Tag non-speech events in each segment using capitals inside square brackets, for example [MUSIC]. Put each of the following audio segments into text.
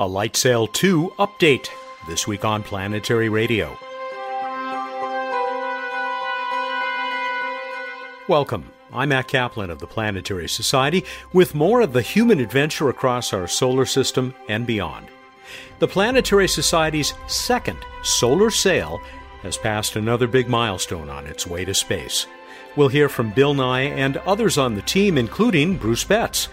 A Light Sail 2 update this week on Planetary Radio. Welcome. I'm Matt Kaplan of the Planetary Society with more of the human adventure across our solar system and beyond. The Planetary Society's second solar sail has passed another big milestone on its way to space. We'll hear from Bill Nye and others on the team, including Bruce Betts.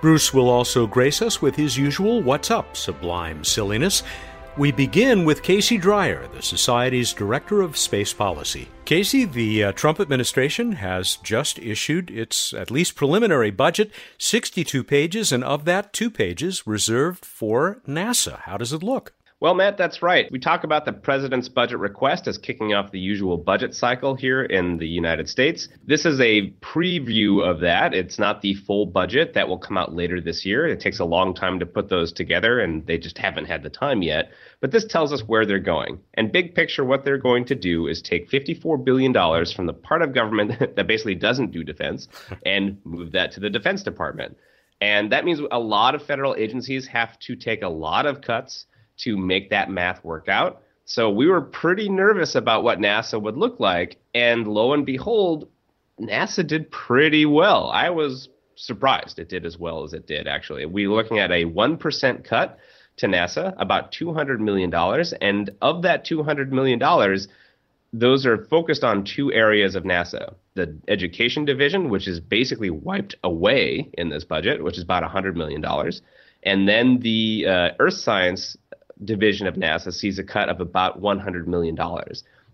Bruce will also grace us with his usual What's Up sublime silliness. We begin with Casey Dreyer, the Society's Director of Space Policy. Casey, the uh, Trump administration has just issued its at least preliminary budget, 62 pages, and of that, two pages reserved for NASA. How does it look? Well, Matt, that's right. We talk about the president's budget request as kicking off the usual budget cycle here in the United States. This is a preview of that. It's not the full budget that will come out later this year. It takes a long time to put those together, and they just haven't had the time yet. But this tells us where they're going. And big picture, what they're going to do is take $54 billion from the part of government [LAUGHS] that basically doesn't do defense [LAUGHS] and move that to the Defense Department. And that means a lot of federal agencies have to take a lot of cuts to make that math work out. So we were pretty nervous about what NASA would look like. And lo and behold, NASA did pretty well. I was surprised it did as well as it did, actually. We were looking at a 1% cut to NASA, about $200 million. And of that $200 million, those are focused on two areas of NASA the education division, which is basically wiped away in this budget, which is about $100 million. And then the uh, Earth Science division of NASA sees a cut of about $100 million.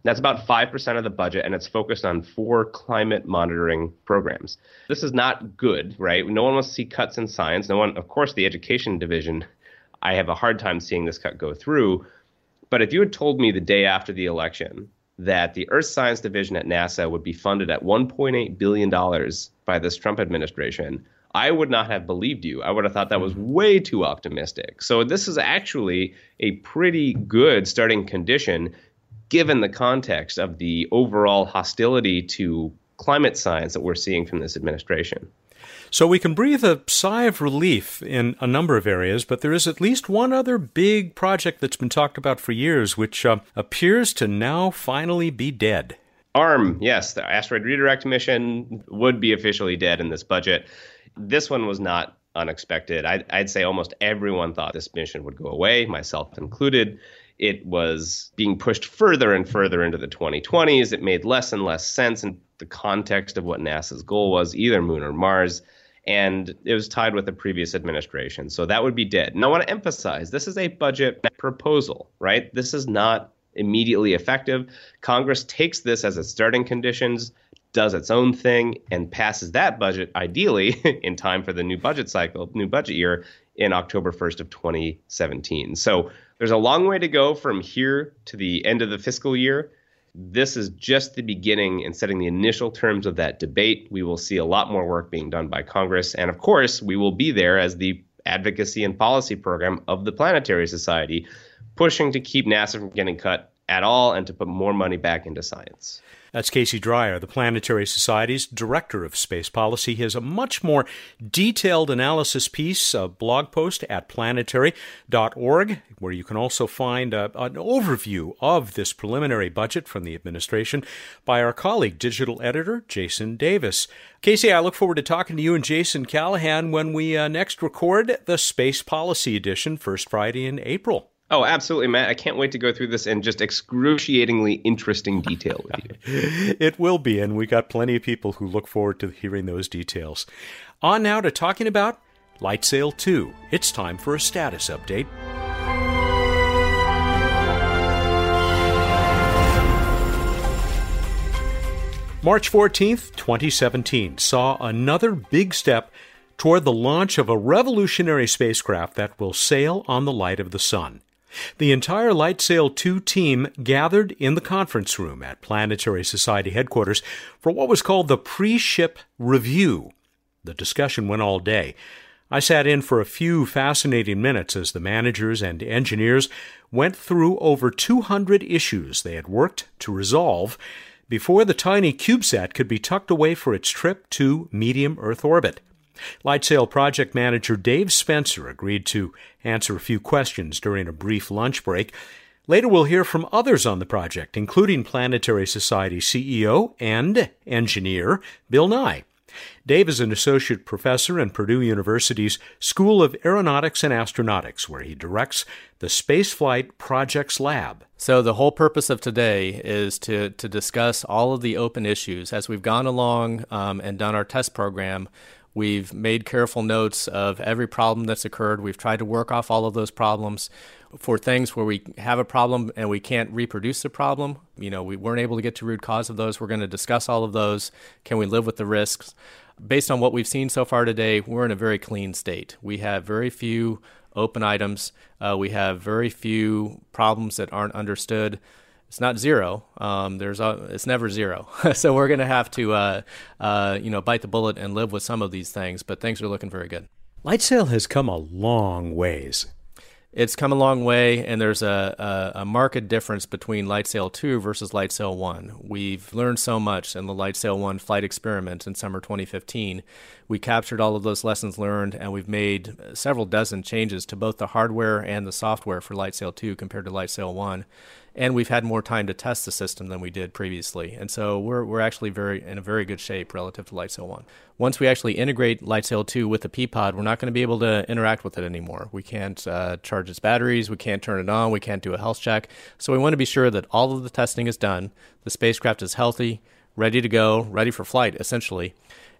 That's about 5% of the budget, and it's focused on four climate monitoring programs. This is not good, right? No one wants to see cuts in science. No one, of course, the education division, I have a hard time seeing this cut go through. But if you had told me the day after the election that the Earth Science Division at NASA would be funded at $1.8 billion by this Trump administration, I would not have believed you. I would have thought that was mm-hmm. way too optimistic. So this is actually a pretty good starting condition given the context of the overall hostility to climate science that we're seeing from this administration. So we can breathe a sigh of relief in a number of areas, but there is at least one other big project that's been talked about for years, which uh, appears to now finally be dead. ARM, yes, the asteroid redirect mission would be officially dead in this budget. This one was not unexpected. I'd, I'd, say almost everyone thought this mission would go away, myself included. It was being pushed further and further into the 2020s. It made less and less sense in the context of what NASA's goal was, either Moon or Mars. And it was tied with the previous administration. So that would be dead. And I want to emphasize this is a budget proposal, right? This is not immediately effective. Congress takes this as its starting conditions does its own thing and passes that budget ideally [LAUGHS] in time for the new budget cycle, new budget year in October 1st of 2017. So there's a long way to go from here to the end of the fiscal year. This is just the beginning and setting the initial terms of that debate. We will see a lot more work being done by Congress. And of course, we will be there as the advocacy and policy program of the Planetary Society, pushing to keep NASA from getting cut at all and to put more money back into science. That's Casey Dreyer, the Planetary Society's Director of Space Policy. He has a much more detailed analysis piece, a blog post at planetary.org, where you can also find a, an overview of this preliminary budget from the administration by our colleague, digital editor Jason Davis. Casey, I look forward to talking to you and Jason Callahan when we uh, next record the Space Policy Edition, first Friday in April. Oh, absolutely, Matt. I can't wait to go through this in just excruciatingly interesting detail with you. [LAUGHS] it will be, and we got plenty of people who look forward to hearing those details. On now to talking about Light Sail 2. It's time for a status update. March 14th, 2017, saw another big step toward the launch of a revolutionary spacecraft that will sail on the light of the sun. The entire Lightsail 2 team gathered in the conference room at Planetary Society headquarters for what was called the pre ship review. The discussion went all day. I sat in for a few fascinating minutes as the managers and engineers went through over 200 issues they had worked to resolve before the tiny CubeSat could be tucked away for its trip to medium Earth orbit. Lightsail project manager Dave Spencer agreed to answer a few questions during a brief lunch break. Later, we'll hear from others on the project, including Planetary Society CEO and engineer Bill Nye. Dave is an associate professor in Purdue University's School of Aeronautics and Astronautics, where he directs the Spaceflight Projects Lab. So, the whole purpose of today is to, to discuss all of the open issues. As we've gone along um, and done our test program, We've made careful notes of every problem that's occurred. We've tried to work off all of those problems. For things where we have a problem and we can't reproduce the problem, you know, we weren't able to get to root cause of those. We're going to discuss all of those. Can we live with the risks? Based on what we've seen so far today, we're in a very clean state. We have very few open items. Uh, we have very few problems that aren't understood it's not zero. Um, there's a, it's never zero. [LAUGHS] so we're going to have to, uh, uh, you know, bite the bullet and live with some of these things. But things are looking very good. Lightsail has come a long ways. It's come a long way, and there's a, a, a marked difference between Lightsail 2 versus Lightsail 1. We've learned so much in the Lightsail 1 flight experiment in summer 2015. We captured all of those lessons learned, and we've made several dozen changes to both the hardware and the software for Lightsail 2 compared to Lightsail 1 and we've had more time to test the system than we did previously. And so we're, we're actually very in a very good shape relative to Lightsail 1. Once we actually integrate Lightsail 2 with the P-Pod, we're not going to be able to interact with it anymore. We can't uh, charge its batteries, we can't turn it on, we can't do a health check. So we want to be sure that all of the testing is done, the spacecraft is healthy, ready to go, ready for flight, essentially.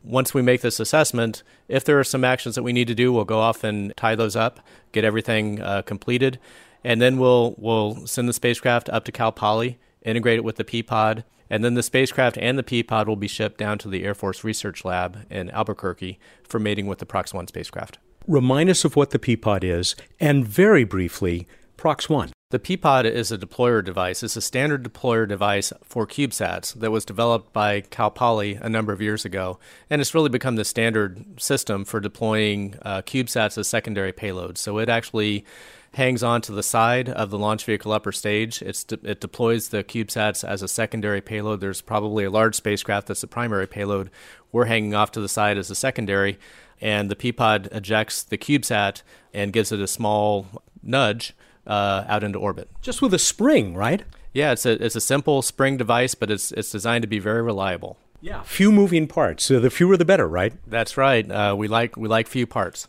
Once we make this assessment, if there are some actions that we need to do, we'll go off and tie those up, get everything uh, completed and then we'll we'll send the spacecraft up to Cal Poly, integrate it with the P-Pod, and then the spacecraft and the P-Pod will be shipped down to the Air Force Research Lab in Albuquerque for mating with the Prox 1 spacecraft. Remind us of what the P-Pod is, and very briefly, Prox 1. The P-Pod is a deployer device. It's a standard deployer device for CubeSats that was developed by Cal Poly a number of years ago, and it's really become the standard system for deploying uh, CubeSats as secondary payloads. So it actually hangs onto the side of the launch vehicle upper stage. It's de- it deploys the CubeSats as a secondary payload. There's probably a large spacecraft that's the primary payload. We're hanging off to the side as a secondary, and the P-Pod ejects the CubeSat and gives it a small nudge uh, out into orbit. Just with a spring, right? Yeah, it's a it's a simple spring device, but it's it's designed to be very reliable. Yeah, few moving parts. So the fewer the better, right? That's right. Uh, we like we like few parts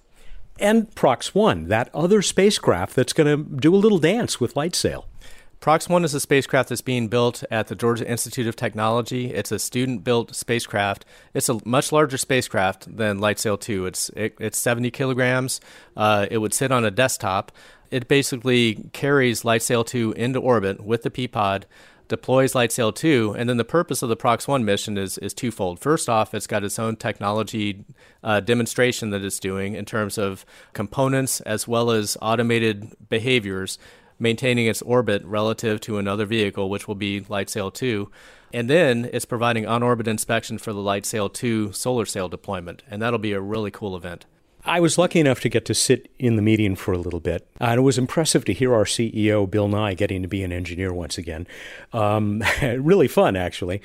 and Prox 1, that other spacecraft that's going to do a little dance with Lightsail. Prox 1 is a spacecraft that's being built at the Georgia Institute of Technology. It's a student built spacecraft. It's a much larger spacecraft than Lightsail 2. It's, it, it's 70 kilograms. Uh, it would sit on a desktop. It basically carries Lightsail 2 into orbit with the P pod deploys LightSail 2, and then the purpose of the Prox 1 mission is, is twofold. First off, it's got its own technology uh, demonstration that it's doing in terms of components as well as automated behaviors, maintaining its orbit relative to another vehicle, which will be LightSail 2. And then it's providing on orbit inspection for the LightSail 2 solar sail deployment, and that'll be a really cool event. I was lucky enough to get to sit in the meeting for a little bit, and it was impressive to hear our CEO, Bill Nye, getting to be an engineer once again. Um, [LAUGHS] really fun, actually.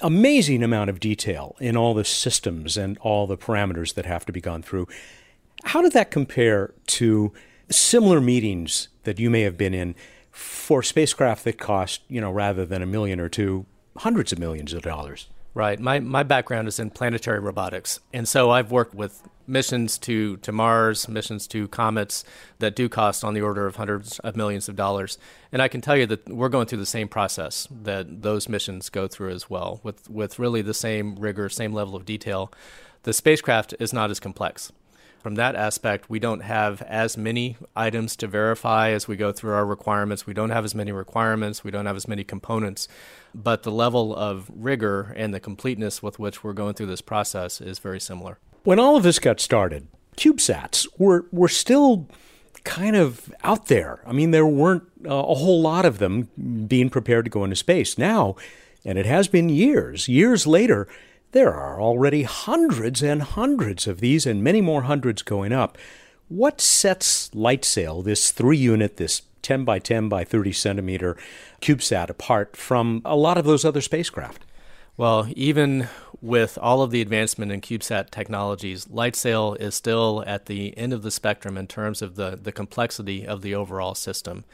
Amazing amount of detail in all the systems and all the parameters that have to be gone through. How did that compare to similar meetings that you may have been in for spacecraft that cost, you know, rather than a million or two, hundreds of millions of dollars? Right. My, my background is in planetary robotics. And so I've worked with missions to, to Mars, missions to comets that do cost on the order of hundreds of millions of dollars. And I can tell you that we're going through the same process that those missions go through as well, with, with really the same rigor, same level of detail. The spacecraft is not as complex. From that aspect, we don't have as many items to verify as we go through our requirements. We don't have as many requirements. We don't have as many components. But the level of rigor and the completeness with which we're going through this process is very similar. When all of this got started, CubeSats were, were still kind of out there. I mean, there weren't uh, a whole lot of them being prepared to go into space. Now, and it has been years, years later, there are already hundreds and hundreds of these, and many more hundreds going up. What sets LightSail, this three unit, this 10 by 10 by 30 centimeter CubeSat, apart from a lot of those other spacecraft? Well, even with all of the advancement in CubeSat technologies, LightSail is still at the end of the spectrum in terms of the, the complexity of the overall system.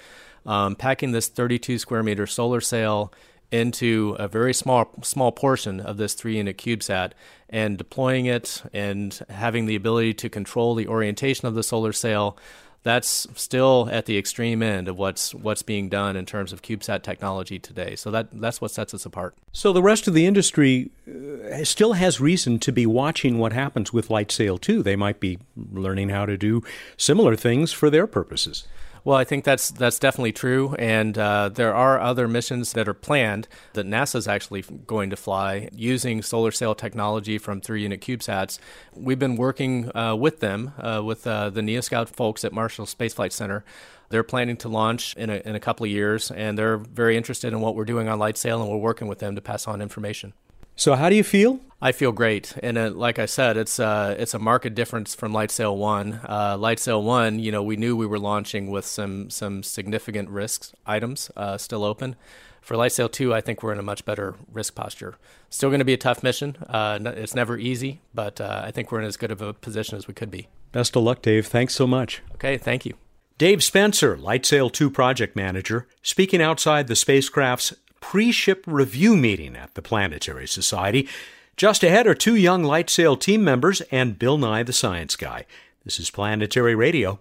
Um, packing this 32 square meter solar sail into a very small small portion of this three unit CubeSat and deploying it and having the ability to control the orientation of the solar sail that's still at the extreme end of what's what's being done in terms of CubeSat technology today. So that that's what sets us apart. So the rest of the industry uh, still has reason to be watching what happens with LightSail too. They might be learning how to do similar things for their purposes. Well, I think that's that's definitely true, and uh, there are other missions that are planned that NASA is actually going to fly using solar sail technology from three-unit CubeSats. We've been working uh, with them, uh, with uh, the NEA Scout folks at Marshall Space Flight Center. They're planning to launch in a, in a couple of years, and they're very interested in what we're doing on LightSail, and we're working with them to pass on information. So, how do you feel? I feel great, and uh, like I said, it's uh, it's a market difference from Lightsail One. Uh, Lightsail One, you know, we knew we were launching with some some significant risks items uh, still open. For Lightsail Two, I think we're in a much better risk posture. Still going to be a tough mission. Uh, it's never easy, but uh, I think we're in as good of a position as we could be. Best of luck, Dave. Thanks so much. Okay, thank you. Dave Spencer, Lightsail 2 project manager, speaking outside the spacecraft's pre ship review meeting at the Planetary Society. Just ahead are two young Lightsail team members and Bill Nye the Science Guy. This is Planetary Radio.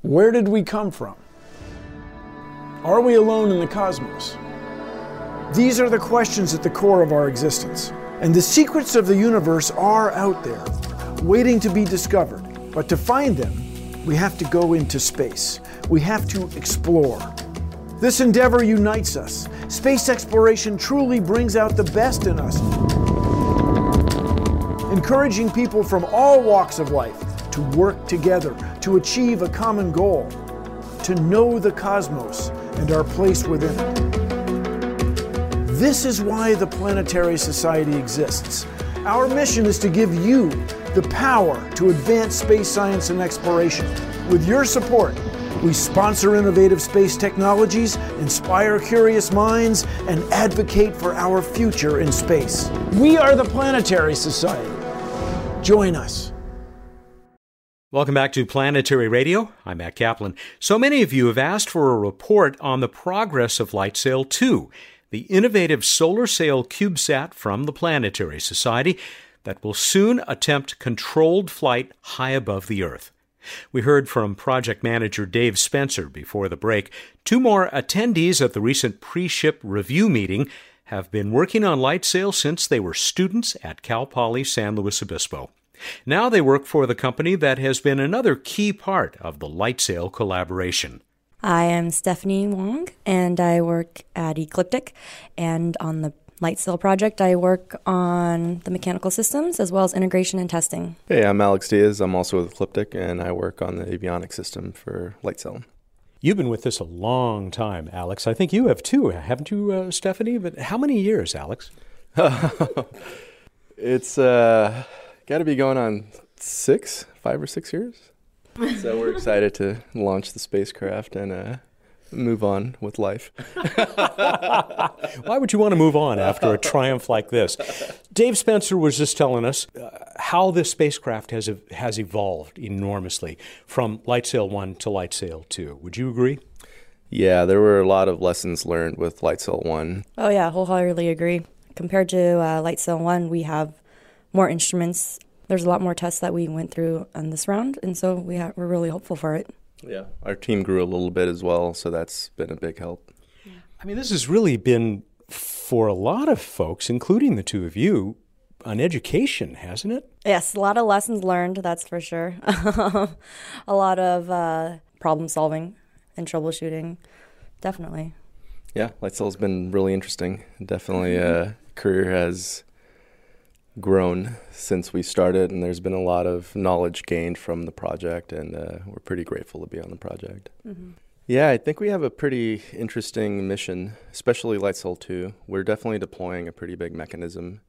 Where did we come from? Are we alone in the cosmos? These are the questions at the core of our existence. And the secrets of the universe are out there, waiting to be discovered. But to find them, we have to go into space. We have to explore. This endeavor unites us. Space exploration truly brings out the best in us, encouraging people from all walks of life to work together to achieve a common goal, to know the cosmos and our place within it. This is why the Planetary Society exists. Our mission is to give you the power to advance space science and exploration. With your support, we sponsor innovative space technologies, inspire curious minds, and advocate for our future in space. We are the Planetary Society. Join us. Welcome back to Planetary Radio. I'm Matt Kaplan. So many of you have asked for a report on the progress of LightSail 2, the innovative solar sail CubeSat from the Planetary Society that will soon attempt controlled flight high above the Earth. We heard from project manager Dave Spencer before the break. Two more attendees at the recent pre ship review meeting have been working on light LightSail since they were students at Cal Poly San Luis Obispo. Now they work for the company that has been another key part of the light LightSail collaboration. I am Stephanie Wong, and I work at Ecliptic and on the light LightSail project, I work on the mechanical systems as well as integration and testing. Hey, I'm Alex Diaz. I'm also with Ecliptic, and I work on the avionics system for light LightSail. You've been with this a long time, Alex. I think you have too, haven't you, uh, Stephanie? But how many years, Alex? [LAUGHS] it's uh, got to be going on six, five or six years. [LAUGHS] so we're excited to launch the spacecraft and uh, move on with life. [LAUGHS] Why would you want to move on after a triumph like this? Dave Spencer was just telling us uh, how this spacecraft has has evolved enormously from LightSail 1 to LightSail 2. Would you agree? Yeah, there were a lot of lessons learned with LightSail 1. Oh yeah, wholeheartedly agree. Compared to uh, LightSail 1, we have more instruments. There's a lot more tests that we went through on this round, and so we ha- we're really hopeful for it. Yeah, our team grew a little bit as well, so that's been a big help. I mean, this has really been for a lot of folks, including the two of you, an education, hasn't it? Yes, a lot of lessons learned, that's for sure. [LAUGHS] a lot of uh, problem solving and troubleshooting, definitely. Yeah, LightSail's been really interesting. Definitely, uh, career has grown since we started, and there's been a lot of knowledge gained from the project, and uh, we're pretty grateful to be on the project. Mm-hmm. Yeah, I think we have a pretty interesting mission, especially LightSail 2. We're definitely deploying a pretty big mechanism.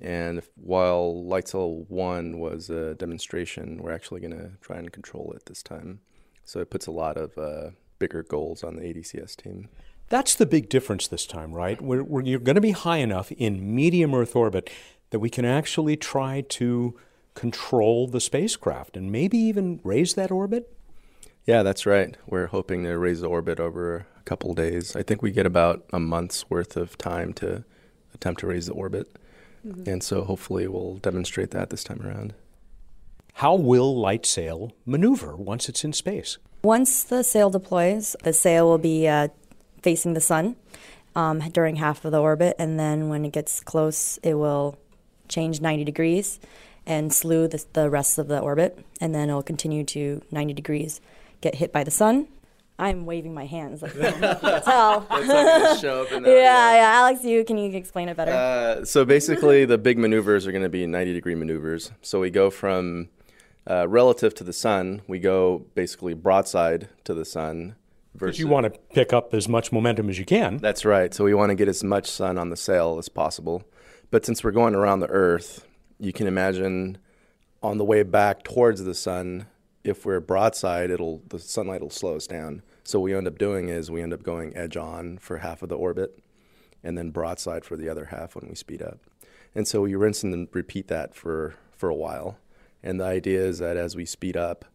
And if, while LightSail 1 was a demonstration, we're actually going to try and control it this time. So it puts a lot of uh, bigger goals on the ADCS team. That's the big difference this time, right? We're, we're, you're going to be high enough in medium Earth orbit that we can actually try to control the spacecraft and maybe even raise that orbit? Yeah, that's right. We're hoping to raise the orbit over a couple days. I think we get about a month's worth of time to attempt to raise the orbit. Mm-hmm. And so hopefully we'll demonstrate that this time around. How will LightSail maneuver once it's in space? Once the sail deploys, the sail will be uh, facing the sun um, during half of the orbit, and then when it gets close, it will change 90 degrees and slew the, the rest of the orbit, and then it'll continue to 90 degrees, get hit by the sun. I'm waving my hands like you can [LAUGHS] tell. yeah, yeah. Alex, you can you explain it better? Uh, so basically, the big maneuvers are going to be 90 degree maneuvers. So we go from uh, relative to the sun, we go basically broadside to the sun Versus, you want to pick up as much momentum as you can. That's right. So we want to get as much sun on the sail as possible. But since we're going around the Earth, you can imagine on the way back towards the sun, if we're broadside, it'll the sunlight will slow us down. So what we end up doing is we end up going edge on for half of the orbit, and then broadside for the other half when we speed up. And so we rinse and repeat that for for a while. And the idea is that as we speed up,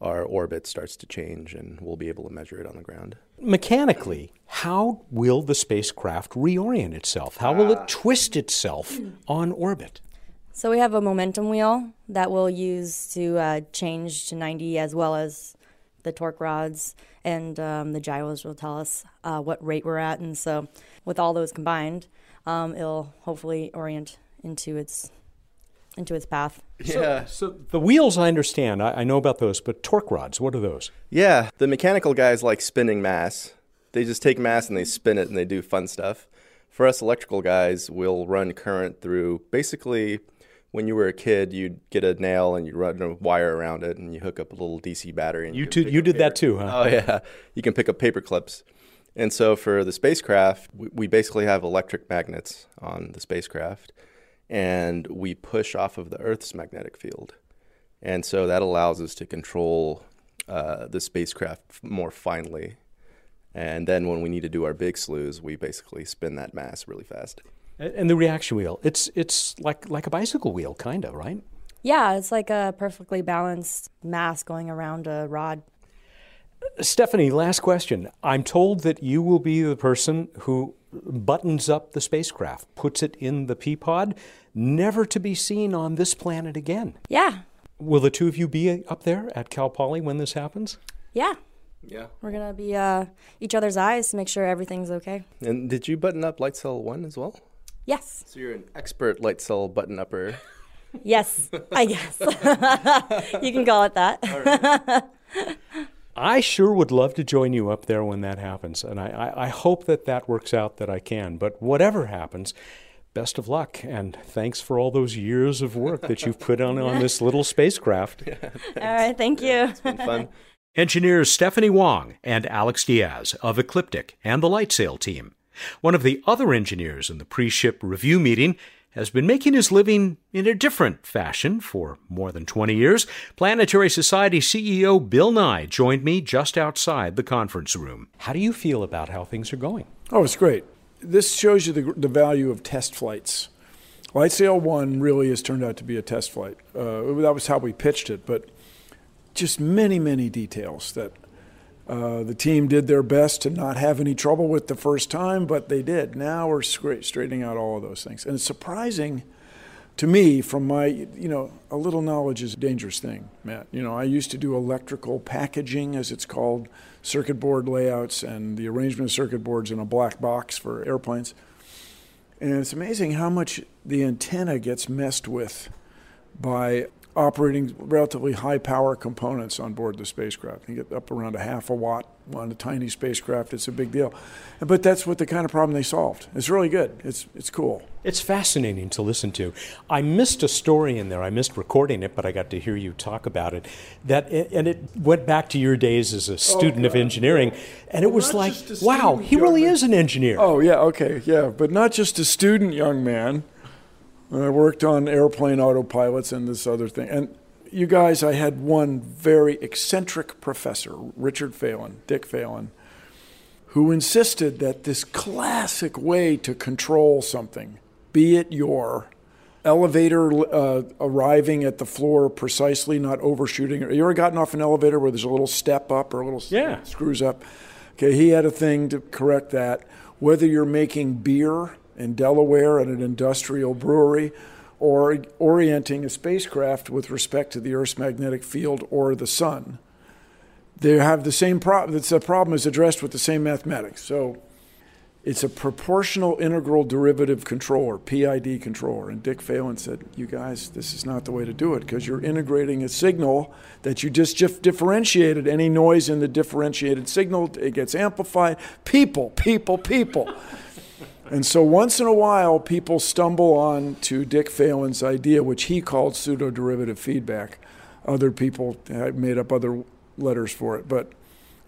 our orbit starts to change and we'll be able to measure it on the ground. Mechanically, how will the spacecraft reorient itself? How will it twist itself on orbit? So we have a momentum wheel that we'll use to uh, change to 90 as well as the torque rods and um, the gyros will tell us uh, what rate we're at. And so with all those combined, um, it'll hopefully orient into its into its path. Yeah. So, so the wheels, I understand. I, I, know about those, but torque rods, what are those? Yeah, the mechanical guys like spinning mass. They just take mass and they spin it and they do fun stuff. For us electrical guys, we'll run current through basically when you were a kid, you'd get a nail and you run a wire around it and you hook up a little DC battery. And you, you, you did paper. that too, huh? Oh, yeah. You can pick up paper clips. And so for the spacecraft, we, we basically have electric magnets on the spacecraft and we push off of the Earth's magnetic field. And so that allows us to control uh, the spacecraft more finely. And then when we need to do our big slews, we basically spin that mass really fast. And the reaction wheel, it's it's like like a bicycle wheel, kind of, right? Yeah, it's like a perfectly balanced mass going around a rod. Stephanie, last question. I'm told that you will be the person who buttons up the spacecraft, puts it in the P-Pod, never to be seen on this planet again. Yeah. Will the two of you be up there at Cal Poly when this happens? Yeah. Yeah. We're going to be uh, each other's eyes to make sure everything's okay. And did you button up LightSail 1 as well? Yes. So you're an expert LightSail button upper. yes, I guess. [LAUGHS] you can call it that. [LAUGHS] I sure would love to join you up there when that happens. And I, I, I, hope that that works out that I can. But whatever happens, best of luck. And thanks for all those years of work that you've put on on this little spacecraft. [LAUGHS] Yeah, all right. Thank you. Yeah, it's been fun. [LAUGHS] Engineers Stephanie Wong and Alex Diaz of Ecliptic and the LightSail team. One of the other engineers in the pre ship review meeting has been making his living in a different fashion for more than 20 years. Planetary Society CEO Bill Nye joined me just outside the conference room. How do you feel about how things are going? Oh, it's great. This shows you the, the value of test flights. LightSail 1 really has turned out to be a test flight. Uh, that was how we pitched it, but just many, many details that uh, the team did their best to not have any trouble with the first time, but they did. Now we're straightening out all of those things. And it's surprising to me from my, you know, a little knowledge is a dangerous thing, Matt. You know, I used to do electrical packaging, as it's called, circuit board layouts and the arrangement of circuit boards in a black box for airplanes. And it's amazing how much the antenna gets messed with by operating relatively high power components on board the spacecraft. You get up around a half a watt on a tiny spacecraft. It's a big deal. But that's what the kind of problem they solved. It's really good. It's, it's cool. It's fascinating to listen to. I missed a story in there. I missed recording it, but I got to hear you talk about it. That and it went back to your days as a oh, student oh, of engineering, and it was like, wow, he really man. is an engineer. Oh yeah, okay, yeah, but not just a student young man. I worked on airplane autopilots and this other thing. And you guys, I had one very eccentric professor, Richard Phelan, Dick Phelan, who insisted that this classic way to control something, be it your elevator uh, arriving at the floor precisely, not overshooting. You ever gotten off an elevator where there's a little step up or a little yeah. screws up? Okay, he had a thing to correct that. Whether you're making beer in Delaware at an industrial brewery or orienting a spacecraft with respect to the Earth's magnetic field or the sun they have the same problem. The problem is addressed with the same mathematics. So it's a proportional integral derivative controller, PID controller. And Dick Phelan said, You guys, this is not the way to do it because you're integrating a signal that you just differentiated. Any noise in the differentiated signal, it gets amplified. People, people, people. And so once in a while, people stumble on to Dick Phelan's idea, which he called pseudo derivative feedback. Other people made up other letters for it, but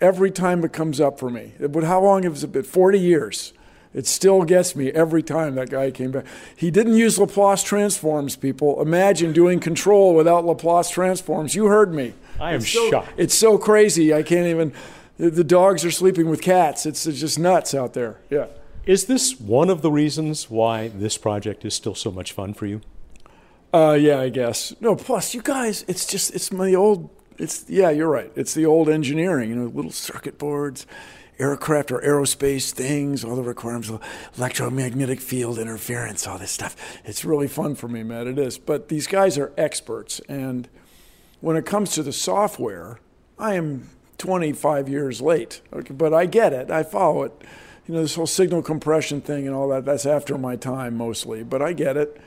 every time it comes up for me, it, how long has it been? 40 years. It still gets me every time that guy came back. He didn't use Laplace transforms, people. Imagine doing control without Laplace transforms. You heard me. I am it's so, shocked. It's so crazy. I can't even. The dogs are sleeping with cats. It's, it's just nuts out there. Yeah. Is this one of the reasons why this project is still so much fun for you? Uh, yeah, I guess. No, plus you guys, it's just it's my old it's yeah, you're right. It's the old engineering, you know, little circuit boards, aircraft or aerospace things, all the requirements, of electromagnetic field interference, all this stuff. It's really fun for me, man. It is. But these guys are experts, and when it comes to the software, I am 25 years late. Okay, but I get it. I follow it. You know, this whole signal compression thing and all that, that's after my time mostly, but I get it.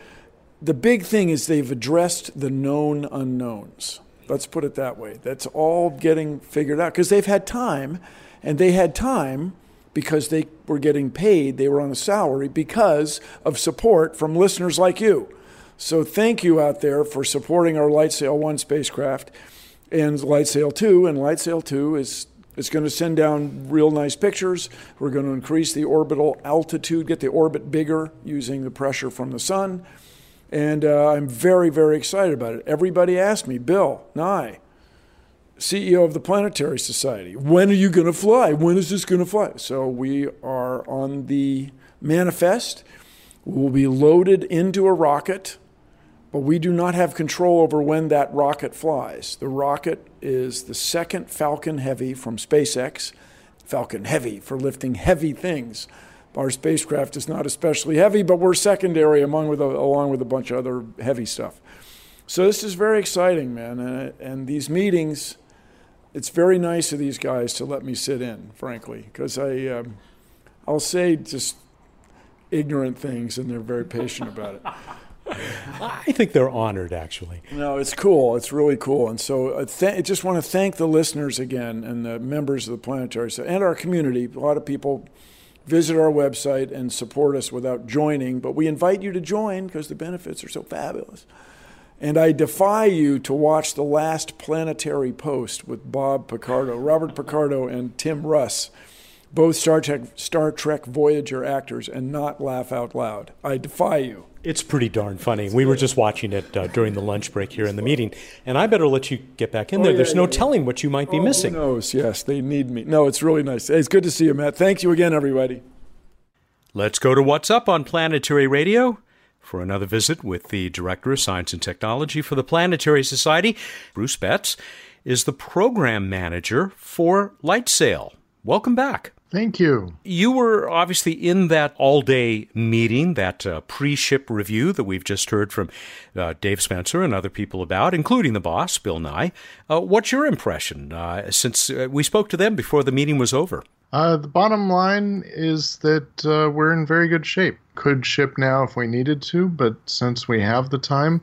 The big thing is they've addressed the known unknowns. Let's put it that way. That's all getting figured out because they've had time, and they had time because they were getting paid. They were on a salary because of support from listeners like you. So thank you out there for supporting our LightSail 1 spacecraft and LightSail 2. And LightSail 2 is it's going to send down real nice pictures. We're going to increase the orbital altitude, get the orbit bigger using the pressure from the sun. And uh, I'm very, very excited about it. Everybody asked me, Bill Nye, CEO of the Planetary Society, when are you going to fly? When is this going to fly? So we are on the manifest. We'll be loaded into a rocket, but we do not have control over when that rocket flies. The rocket is the second Falcon Heavy from SpaceX. Falcon Heavy for lifting heavy things our spacecraft is not especially heavy, but we're secondary among with a, along with a bunch of other heavy stuff. So this is very exciting, man. And, and these meetings, it's very nice of these guys to let me sit in, frankly, because I, um, I'll say just ignorant things, and they're very patient about it. [LAUGHS] I think they're honored, actually. No, it's cool. It's really cool. And so uh, th- I just want to thank the listeners again and the members of the planetary and our community. A lot of people visit our website and support us without joining, but we invite you to join because the benefits are so fabulous. And I defy you to watch the last planetary post with Bob Picardo, Robert Picardo, and Tim Russ, both Star Trek, Star Trek Voyager actors, and not laugh out loud. I defy you. It's pretty darn funny. We were just watching it uh, during the lunch break here in the meeting, and I better let you get back in oh, there. Yeah, There's no yeah, telling what you might be oh, missing. Who knows? Yes, they need me. No, it's really nice. It's good to see you, Matt. Thank you again, everybody. Let's go to What's Up on Planetary Radio for another visit with the Director of Science and Technology for the Planetary Society. Bruce Betts is the Program Manager for LightSail. Welcome back. Thank you. You were obviously in that all day meeting, that uh, pre ship review that we've just heard from uh, Dave Spencer and other people about, including the boss, Bill Nye. Uh, what's your impression uh, since uh, we spoke to them before the meeting was over? Uh, the bottom line is that we're in very good shape. Could ship now if we needed to, but since we have the time,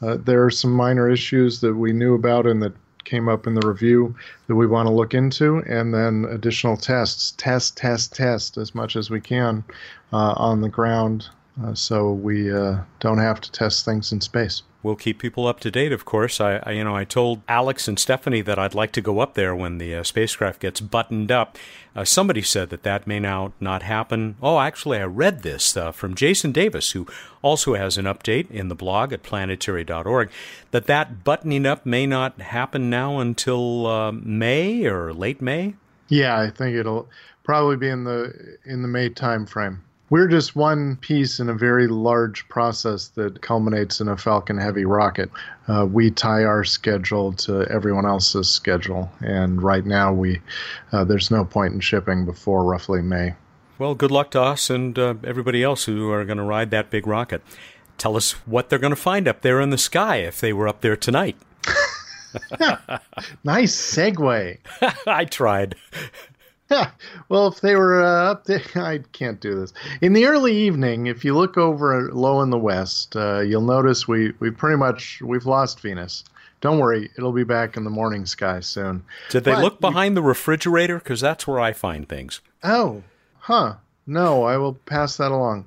there are some minor issues that we knew about and that came up in the review that we want to look into, and then additional tests, test, test, test as much as we can uh, on the ground, uh, so we uh, don't have to test things in space. We'll keep people up to date, of course. I, I, you know, I told Alex and Stephanie that I'd like to go up there when the uh, spacecraft gets buttoned up. Uh, somebody said that that may now not happen. Oh, actually, I read this uh, from Jason Davis, who also has an update in the blog at planetary.org, that that buttoning up may not happen now until uh, May or late May. Yeah, I think it'll probably be in the in the May timeframe. We're just one piece in a very large process that culminates in a Falcon Heavy rocket. Uh, we tie our schedule to everyone else's schedule, and right now we uh, there's no point in shipping before roughly May. Well, good luck to us and uh, everybody else who are going to ride that big rocket. Tell us what they're going to find up there in the sky if they were up there tonight. [LAUGHS] nice segue. [LAUGHS] I tried. [LAUGHS] well, if they were uh, up there, [LAUGHS] I can't do this. In the early evening, if you look over low in the west, uh, you'll notice we we pretty much we've lost Venus. Don't worry, it'll be back in the morning sky soon. Did they but look behind the refrigerator? Because that's where I find things. Oh, huh. No, I will pass that along.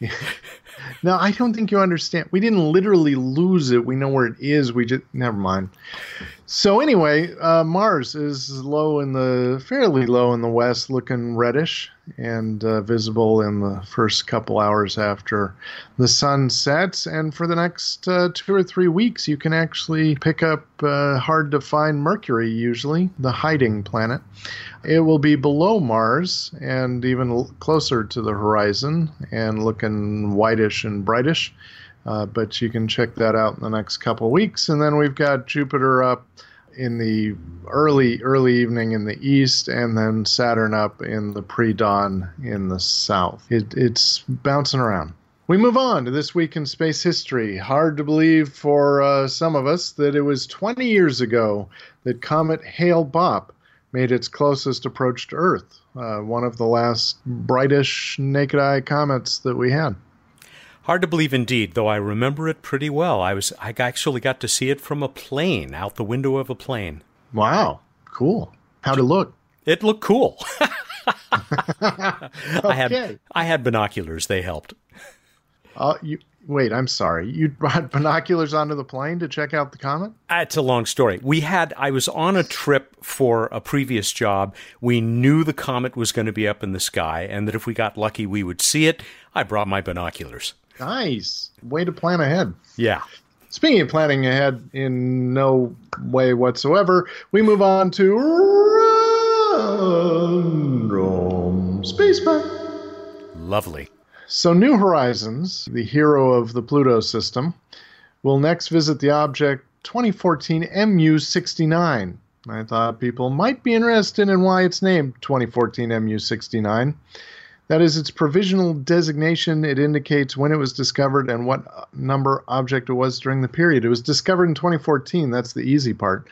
[LAUGHS] no, I don't think you understand. We didn't literally lose it. We know where it is. We just never mind. So anyway, uh, Mars is low in the fairly low in the west, looking reddish and uh, visible in the first couple hours after the sun sets. And for the next uh, two or three weeks, you can actually pick up uh, hard to find Mercury, usually the hiding planet. It will be below Mars and even closer to the horizon and looking whitish and brightish. Uh, but you can check that out in the next couple weeks. And then we've got Jupiter up in the early early evening in the east, and then Saturn up in the pre-dawn in the south. It, it's bouncing around. We move on to this week in space history. Hard to believe for uh, some of us that it was 20 years ago that comet Hale Bopp made its closest approach to Earth. Uh, one of the last brightish naked eye comets that we had. Hard to believe indeed, though I remember it pretty well. I was I actually got to see it from a plane, out the window of a plane. Wow, cool. How'd it look? It looked cool. okay. [LAUGHS] I had I had binoculars. They helped. Uh, you wait. I'm sorry. You brought [LAUGHS] binoculars onto the plane to check out the comet. It's a long story. We had. I was on a trip for a previous job. We knew the comet was going to be up in the sky, and that if we got lucky, we would see it. I brought my binoculars. Nice. Way to plan ahead. Yeah. Speaking of planning ahead in no way whatsoever, we move on to Random Spaceman. Lovely. So, New Horizons, the hero of the Pluto system, will next visit the object 2014 MU 69. I thought people might be interested in why it's named 2014 MU 69. That is its provisional designation. It indicates when it was discovered and what number object it was during the period. It was discovered in 2014. That's the easy part.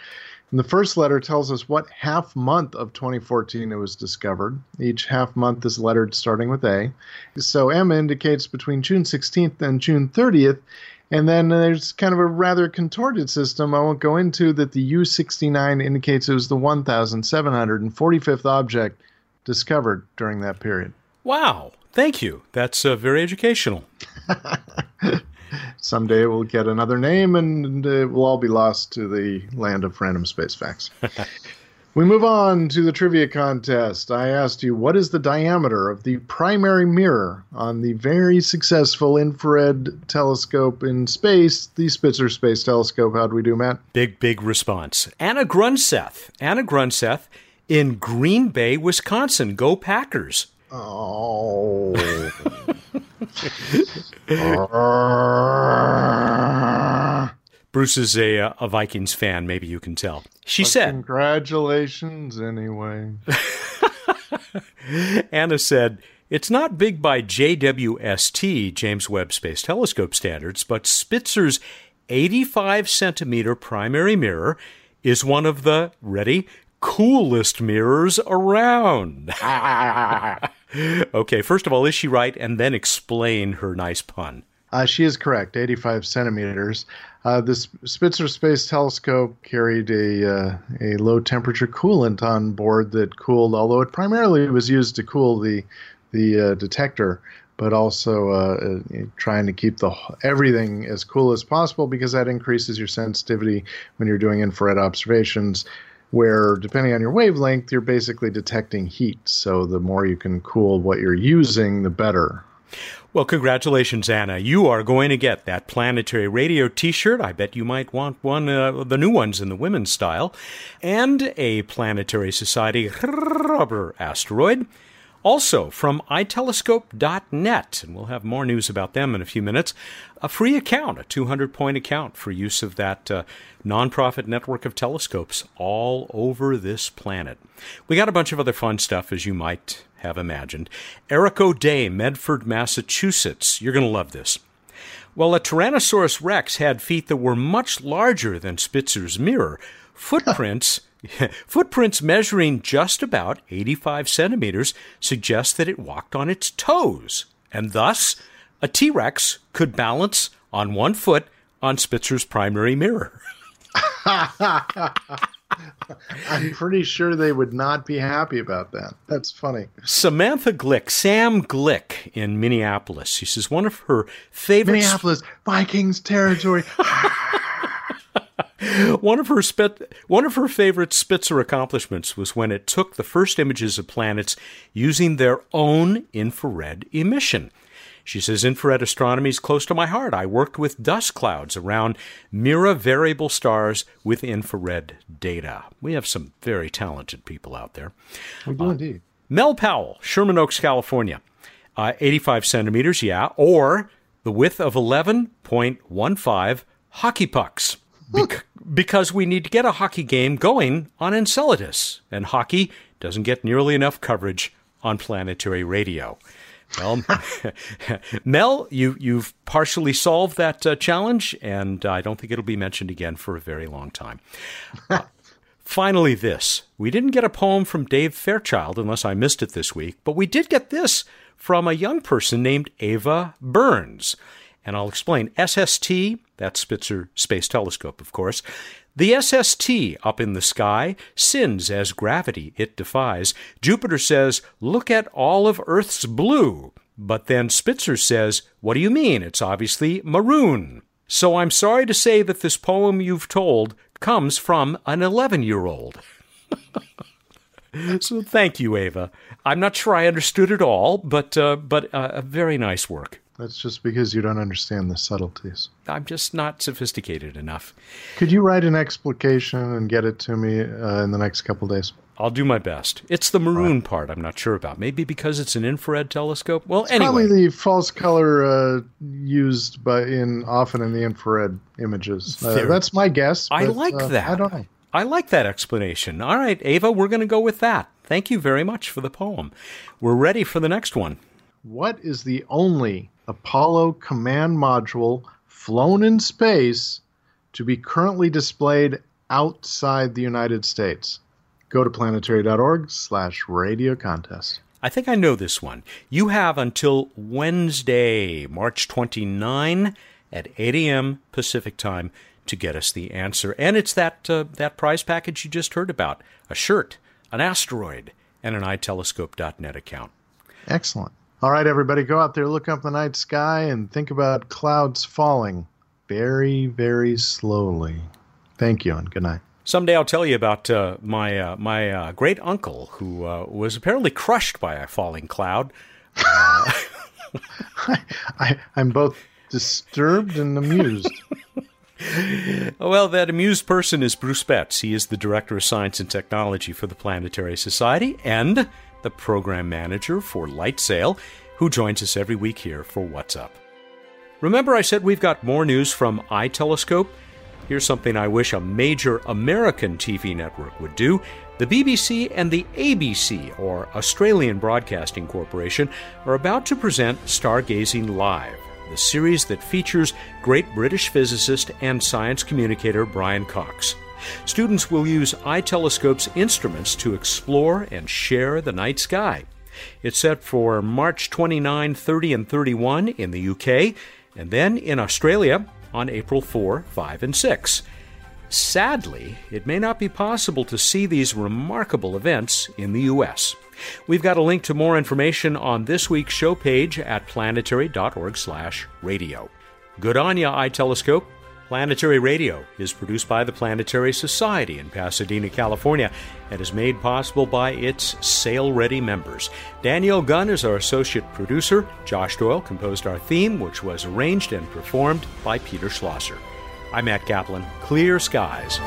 And the first letter tells us what half month of 2014 it was discovered. Each half month is lettered starting with A. So M indicates between June 16th and June 30th. And then there's kind of a rather contorted system I won't go into that the U69 indicates it was the 1,745th object discovered during that period. Wow. Thank you. That's uh, very educational. [LAUGHS] Someday we'll get another name and it will all be lost to the land of random space facts. [LAUGHS] we move on to the trivia contest. I asked you, what is the diameter of the primary mirror on the very successful infrared telescope in space, the Spitzer Space Telescope? How'd we do, Matt? Big, big response. Anna Grunseth. Anna Grunseth in Green Bay, Wisconsin. Go Packers. Oh. Bruce is a, uh, a Vikings fan. Maybe you can tell. She well, said, Congratulations, anyway. [LAUGHS] Anna said, It's not big by JWST, James Webb Space Telescope standards, but Spitzer's 85 centimeter primary mirror is one of the, ready, coolest mirrors around. [LAUGHS] [LAUGHS] okay, first of all, is she right? And then explain her nice pun. Uh, she is correct, 85 centimeters. Uh, this Spitzer Space Telescope carried a, uh, a low temperature coolant on board that cooled, although it primarily was used to cool the, the uh, detector, but also uh, uh, trying to keep the everything as cool as possible because that increases your sensitivity when you're doing infrared observations where depending on your wavelength, you're basically detecting heat. So the more you can cool what you're using, the better Well, congratulations, Anna. You are going to get that planetary radio t shirt. I bet you might want one, uh, the new ones in the women's style, and a Planetary Society rubber asteroid. Also, from itelescope.net, and we'll have more news about them in a few minutes, a free account, a 200 point account for use of that uh, nonprofit network of telescopes all over this planet. We got a bunch of other fun stuff, as you might have imagined. Eric O'Day, Medford, Massachusetts. You're going to love this. Well, a Tyrannosaurus rex had feet that were much larger than Spitzer's mirror. [LAUGHS] Footprints. [LAUGHS] Footprints measuring just about 85 centimeters suggest that it walked on its toes, and thus a T Rex could balance on one foot on Spitzer's primary mirror. [LAUGHS] I'm pretty sure they would not be happy about that. That's funny. Samantha Glick, Sam Glick in Minneapolis. She says one of her favorite Minneapolis Vikings territory. [LAUGHS] one of her spit, one of her favorite Spitzer accomplishments was when it took the first images of planets using their own infrared emission. She says infrared astronomy is close to my heart. I worked with dust clouds around Mira variable stars with infrared data. We have some very talented people out there. We do uh, indeed. Mel Powell, Sherman Oaks, California. Uh, 85 centimeters, yeah, or the width of 11.15 hockey pucks. Bec- because we need to get a hockey game going on Enceladus, and hockey doesn't get nearly enough coverage on planetary radio. Well, [LAUGHS] Mel, you you've partially solved that uh, challenge, and I don't think it'll be mentioned again for a very long time. Uh, [LAUGHS] finally, this we didn't get a poem from Dave Fairchild unless I missed it this week, but we did get this from a young person named Ava Burns, and I'll explain. SST, that's Spitzer Space Telescope, of course. The SST up in the sky sins as gravity it defies. Jupiter says, Look at all of Earth's blue. But then Spitzer says, What do you mean? It's obviously maroon. So I'm sorry to say that this poem you've told comes from an 11 year old. [LAUGHS] so thank you, Ava. I'm not sure I understood it all, but, uh, but uh, a very nice work. That's just because you don't understand the subtleties. I'm just not sophisticated enough. Could you write an explication and get it to me uh, in the next couple days? I'll do my best. It's the maroon right. part I'm not sure about. Maybe because it's an infrared telescope. Well, it's anyway, probably the false color uh, used by in often in the infrared images. Uh, that's my guess. I like uh, that. I don't know. I like that explanation. All right, Ava, we're going to go with that. Thank you very much for the poem. We're ready for the next one. What is the only Apollo command module flown in space to be currently displayed outside the United States. Go to planetary.org slash radio contest. I think I know this one. You have until Wednesday, March 29 at 8 a.m. Pacific time to get us the answer. And it's that, uh, that prize package you just heard about a shirt, an asteroid, and an itelescope.net account. Excellent. All right, everybody, go out there, look up the night sky, and think about clouds falling very, very slowly. Thank you, and good night. Someday I'll tell you about uh, my uh, my uh, great uncle who uh, was apparently crushed by a falling cloud. [LAUGHS] I, I, I'm both disturbed and amused. [LAUGHS] well, that amused person is Bruce Betts. He is the Director of Science and Technology for the Planetary Society and the program manager for LightSail, who joins us every week here for What's Up. Remember, I said we've got more news from iTelescope? Here's something I wish a major American TV network would do. The BBC and the ABC, or Australian Broadcasting Corporation, are about to present Stargazing Live, the series that features great British physicist and science communicator Brian Cox. Students will use iTelescope's instruments to explore and share the night sky. It's set for March 29, 30, and 31 in the UK, and then in Australia on April 4, 5, and 6. Sadly, it may not be possible to see these remarkable events in the U.S. We've got a link to more information on this week's show page at planetary.org/radio. Good on ya, iTelescope. Planetary Radio is produced by the Planetary Society in Pasadena, California, and is made possible by its SAIL ready members. Danielle Gunn is our associate producer. Josh Doyle composed our theme, which was arranged and performed by Peter Schlosser. I'm Matt Kaplan. Clear skies.